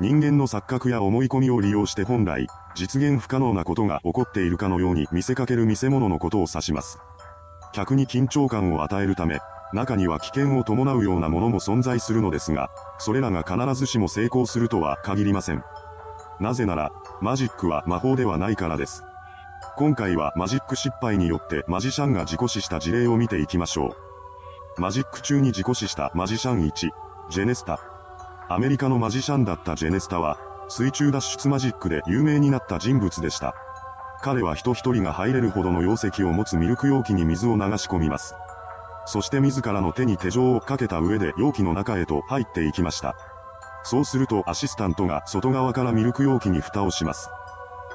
人間の錯覚や思い込みを利用して本来、実現不可能なことが起こっているかのように見せかける見せ物のことを指します。客に緊張感を与えるため、中には危険を伴うようなものも存在するのですが、それらが必ずしも成功するとは限りません。なぜなら、マジックは魔法ではないからです。今回はマジック失敗によってマジシャンが事故死した事例を見ていきましょう。マジック中に事故死したマジシャン1、ジェネスタ。アメリカのマジシャンだったジェネスタは、水中脱出マジックで有名になった人物でした。彼は人一人が入れるほどの容積を持つミルク容器に水を流し込みます。そして自らの手に手錠をかけた上で容器の中へと入っていきました。そうするとアシスタントが外側からミルク容器に蓋をします。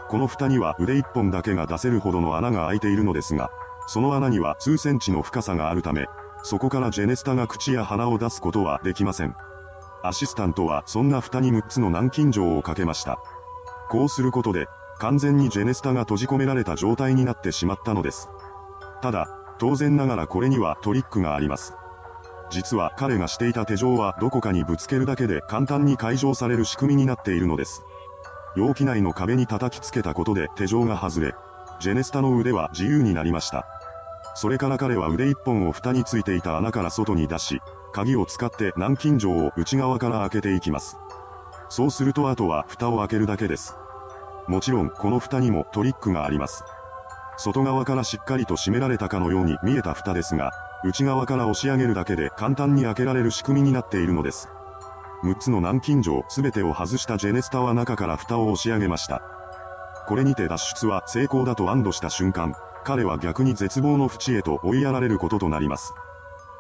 この蓋には腕一本だけが出せるほどの穴が開いているのですが、その穴には数センチの深さがあるため、そこからジェネスタが口や鼻を出すことはできません。アシスタントはそんな蓋に6つの南京錠をかけました。こうすることで、完全にジェネスタが閉じ込められた状態になってしまったのです。ただ、当然ながらこれにはトリックがあります。実は彼がしていた手錠はどこかにぶつけるだけで簡単に解錠される仕組みになっているのです。容器内の壁に叩きつけたことで手錠が外れ、ジェネスタの腕は自由になりました。それから彼は腕一本を蓋についていた穴から外に出し、鍵を使って南京錠を内側から開けていきます。そうするとあとは蓋を開けるだけです。もちろんこの蓋にもトリックがあります。外側からしっかりと閉められたかのように見えた蓋ですが、内側から押し上げるだけで簡単に開けられる仕組みになっているのです。6つの南京錠すべてを外したジェネスタは中から蓋を押し上げました。これにて脱出は成功だと安堵した瞬間、彼は逆に絶望の淵へと追いやられることとなります。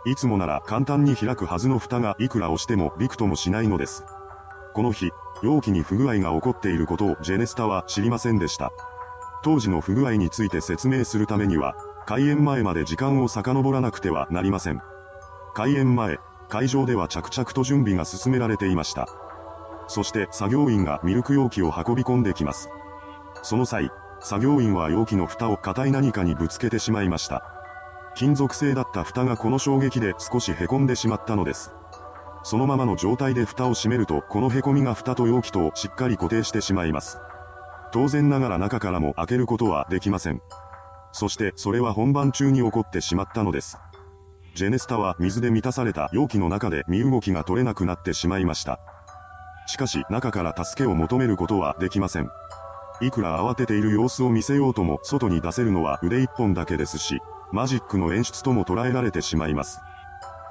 いつもなら簡単に開くはずの蓋がいくら押してもびくともしないのです。この日、容器に不具合が起こっていることをジェネスタは知りませんでした。当時の不具合について説明するためには、開演前まで時間を遡らなくてはなりません。開演前、会場では着々と準備が進められていました。そして作業員がミルク容器を運び込んできます。その際、作業員は容器の蓋を硬い何かにぶつけてしまいました。金属製だった蓋がこの衝撃で少し凹んでしまったのです。そのままの状態で蓋を閉めると、この凹みが蓋と容器とをしっかり固定してしまいます。当然ながら中からも開けることはできません。そしてそれは本番中に起こってしまったのです。ジェネスタは水で満たされた容器の中で身動きが取れなくなってしまいました。しかし中から助けを求めることはできません。いくら慌てている様子を見せようとも外に出せるのは腕一本だけですし、マジックの演出とも捉えられてしまいます。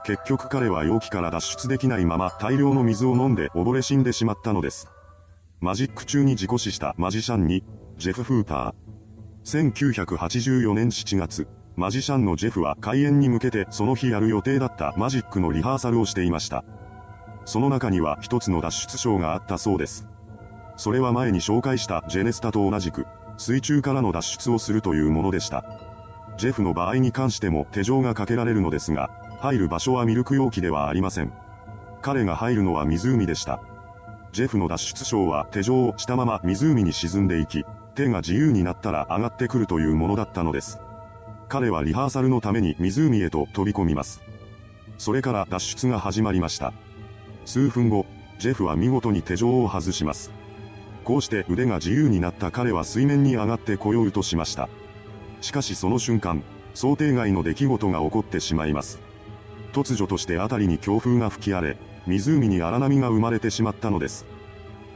結局彼は容器から脱出できないまま大量の水を飲んで溺れ死んでしまったのです。マジック中に事故死したマジシャンに、ジェフ・フーター。1984年7月、マジシャンのジェフは開演に向けてその日やる予定だったマジックのリハーサルをしていました。その中には一つの脱出ショーがあったそうです。それは前に紹介したジェネスタと同じく、水中からの脱出をするというものでした。ジェフの場合に関しても手錠がかけられるのですが、入る場所はミルク容器ではありません。彼が入るのは湖でした。ジェフの脱出ショーは手錠をしたまま湖に沈んでいき、手が自由になったら上がってくるというものだったのです。彼はリハーサルのために湖へと飛び込みます。それから脱出が始まりました。数分後、ジェフは見事に手錠を外します。こうして腕が自由になった彼は水面に上がってこようとしました。しかしその瞬間、想定外の出来事が起こってしまいます。突如として辺りに強風が吹き荒れ、湖に荒波が生まれてしまったのです。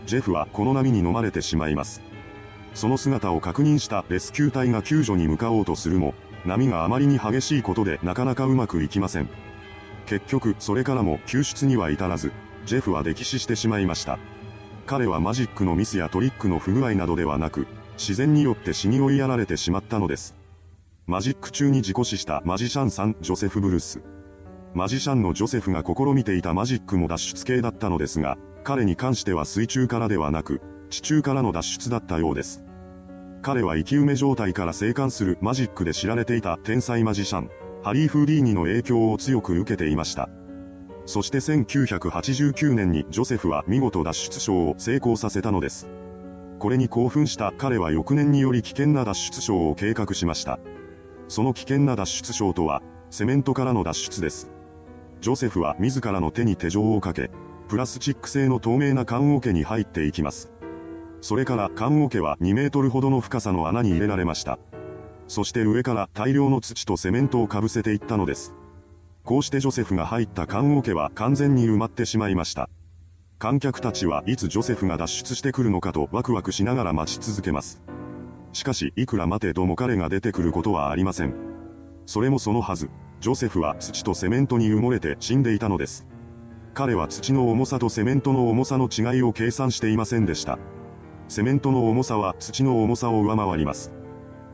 ジェフはこの波に飲まれてしまいます。その姿を確認したレスキュー隊が救助に向かおうとするも、波があまりに激しいことでなかなかうまくいきません。結局、それからも救出には至らず、ジェフは溺死してしまいました。彼はマジックのミスやトリックの不具合などではなく、自然によって死に追いやられてしまったのです。マジック中に事故死したマジシャンさん、ジョセフ・ブルース。マジシャンのジョセフが試みていたマジックも脱出系だったのですが、彼に関しては水中からではなく、地中からの脱出だったようです。彼は生き埋め状態から生還するマジックで知られていた天才マジシャン、ハリー・フーディーニの影響を強く受けていました。そして1989年にジョセフは見事脱出ショーを成功させたのです。これに興奮した彼は翌年により危険な脱出ショーを計画しました。その危険な脱出ショーとは、セメントからの脱出です。ジョセフは自らの手に手錠をかけ、プラスチック製の透明な缶桶に入っていきます。それから缶桶は2メートルほどの深さの穴に入れられました。そして上から大量の土とセメントをかぶせていったのです。こうしてジョセフが入った缶桶は完全に埋まってしまいました。観客たちはいつジョセフが脱出してくるのかとワクワクしながら待ち続けます。しかし、いくら待てども彼が出てくることはありません。それもそのはず、ジョセフは土とセメントに埋もれて死んでいたのです。彼は土の重さとセメントの重さの違いを計算していませんでした。セメントの重さは土の重さを上回ります。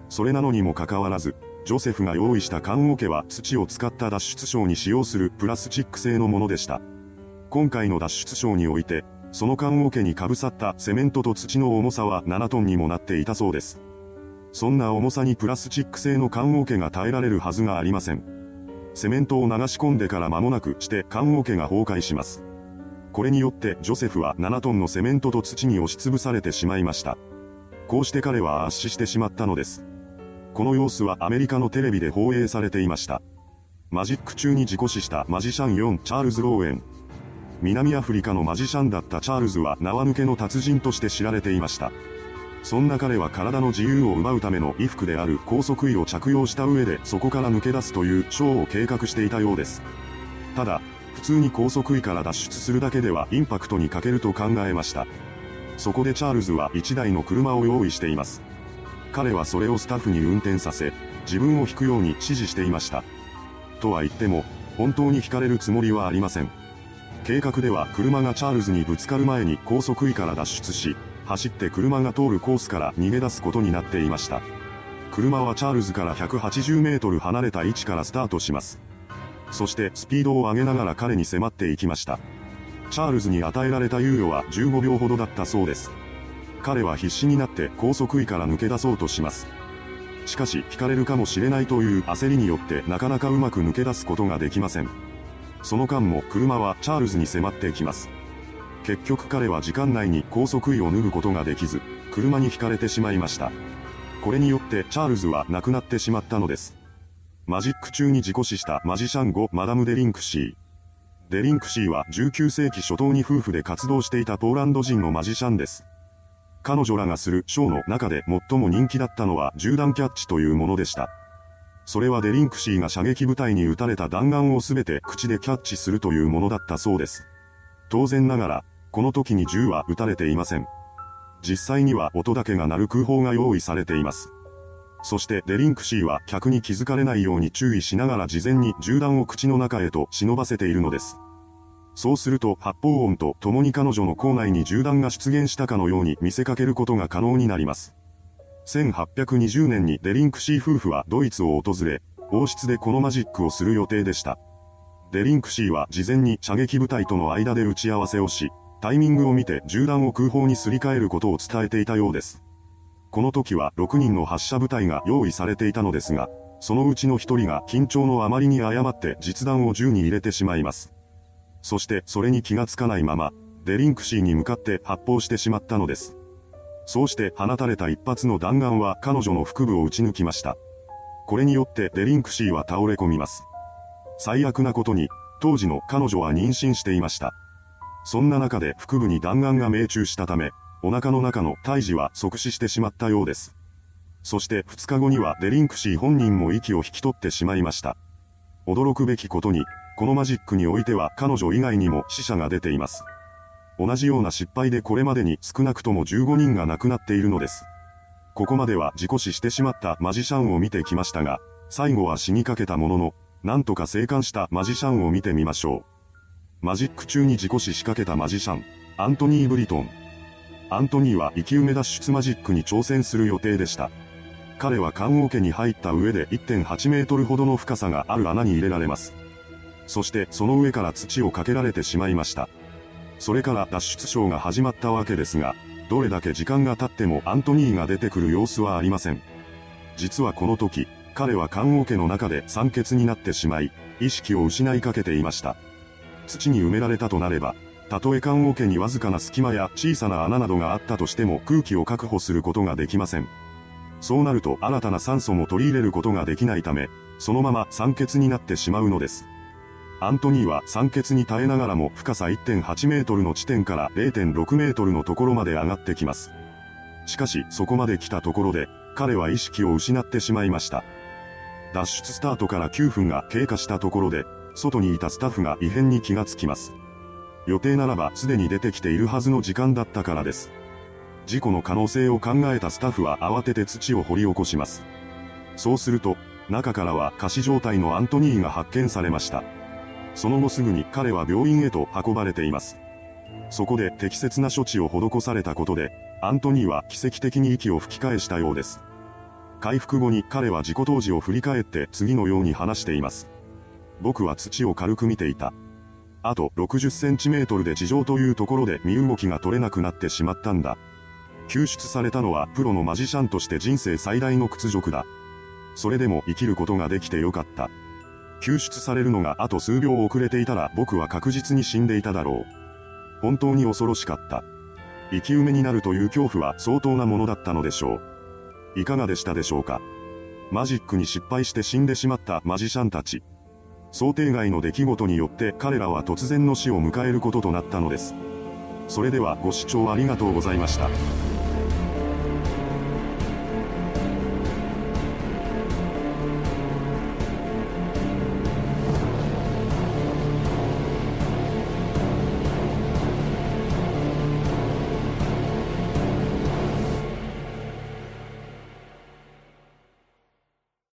それなのにもかかわらず、ジョセフが用意した缶桶は土を使った脱出ショーに使用するプラスチック製のものでした。今回の脱出ショーにおいて、その缶桶にかぶさったセメントと土の重さは7トンにもなっていたそうです。そんな重さにプラスチック製の缶桶が耐えられるはずがありません。セメントを流し込んでから間もなくして缶桶が崩壊します。これによってジョセフは7トンのセメントと土に押しつぶされてしまいました。こうして彼は圧死してしまったのです。この様子はアメリカのテレビで放映されていました。マジック中に事故死したマジシャン4チャールズ・ローエン。南アフリカのマジシャンだったチャールズは縄抜けの達人として知られていました。そんな彼は体の自由を奪うための衣服である高速衣を着用した上でそこから抜け出すというショーを計画していたようです。ただ、普通に高速衣から脱出するだけではインパクトに欠けると考えました。そこでチャールズは1台の車を用意しています。彼はそれをスタッフに運転させ、自分を引くように指示していました。とは言っても、本当に引かれるつもりはありません。計画では車がチャールズにぶつかる前に高速位から脱出し、走って車が通るコースから逃げ出すことになっていました。車はチャールズから180メートル離れた位置からスタートします。そしてスピードを上げながら彼に迫っていきました。チャールズに与えられた猶予は15秒ほどだったそうです。彼は必死になって高速位から抜け出そうとします。しかし、引かれるかもしれないという焦りによってなかなかうまく抜け出すことができません。その間も車はチャールズに迫ってきます。結局彼は時間内に高速位を脱ぐことができず、車に引かれてしまいました。これによってチャールズは亡くなってしまったのです。マジック中に事故死したマジシャン5マダム・デリンクシー。デリンクシーは19世紀初頭に夫婦で活動していたポーランド人のマジシャンです。彼女らがするショーの中で最も人気だったのは銃弾キャッチというものでした。それはデリンクシーが射撃部隊に撃たれた弾丸をすべて口でキャッチするというものだったそうです。当然ながら、この時に銃は撃たれていません。実際には音だけが鳴る空砲が用意されています。そしてデリンクシーは客に気づかれないように注意しながら事前に銃弾を口の中へと忍ばせているのです。そうすると発砲音と共に彼女の口内に銃弾が出現したかのように見せかけることが可能になります。1820年にデリンクシー夫婦はドイツを訪れ、王室でこのマジックをする予定でした。デリンクシーは事前に射撃部隊との間で打ち合わせをし、タイミングを見て銃弾を空砲にすり替えることを伝えていたようです。この時は6人の発射部隊が用意されていたのですが、そのうちの1人が緊張のあまりに誤って実弾を銃に入れてしまいます。そしてそれに気がつかないまま、デリンクシーに向かって発砲してしまったのです。そうして放たれた一発の弾丸は彼女の腹部を撃ち抜きました。これによってデリンクシーは倒れ込みます。最悪なことに、当時の彼女は妊娠していました。そんな中で腹部に弾丸が命中したため、お腹の中の胎児は即死してしまったようです。そして2日後にはデリンクシー本人も息を引き取ってしまいました。驚くべきことに、このマジックにおいては彼女以外にも死者が出ています。同じような失敗でこれまでに少なくとも15人が亡くなっているのです。ここまでは事故死してしまったマジシャンを見てきましたが、最後は死にかけたものの、なんとか生還したマジシャンを見てみましょう。マジック中に事故死しかけたマジシャン、アントニー・ブリトン。アントニーは生き埋め脱出マジックに挑戦する予定でした。彼は棺桶に入った上で1.8メートルほどの深さがある穴に入れられます。そしてその上から土をかけられてしまいました。それから脱出ショーが始まったわけですが、どれだけ時間が経ってもアントニーが出てくる様子はありません。実はこの時、彼は棺桶の中で酸欠になってしまい、意識を失いかけていました。土に埋められたとなれば、たとえ棺桶にわずかな隙間や小さな穴などがあったとしても空気を確保することができません。そうなると新たな酸素も取り入れることができないため、そのまま酸欠になってしまうのです。アントニーは酸欠に耐えながらも深さ1.8メートルの地点から0.6メートルのところまで上がってきます。しかしそこまで来たところで、彼は意識を失ってしまいました。脱出スタートから9分が経過したところで、外にいたスタッフが異変に気がつきます。予定ならばすでに出てきているはずの時間だったからです。事故の可能性を考えたスタッフは慌てて土を掘り起こします。そうすると、中からは仮死状態のアントニーが発見されました。その後すぐに彼は病院へと運ばれています。そこで適切な処置を施されたことで、アントニーは奇跡的に息を吹き返したようです。回復後に彼は事故当時を振り返って次のように話しています。僕は土を軽く見ていた。あと60センチメートルで地上というところで身動きが取れなくなってしまったんだ。救出されたのはプロのマジシャンとして人生最大の屈辱だ。それでも生きることができてよかった。救出されるのがあと数秒遅れていたら僕は確実に死んでいただろう。本当に恐ろしかった。生き埋めになるという恐怖は相当なものだったのでしょう。いかがでしたでしょうか？マジックに失敗して死んでしまったマジシャンたち。想定外の出来事によって彼らは突然の死を迎えることとなったのです。それではご視聴ありがとうございました。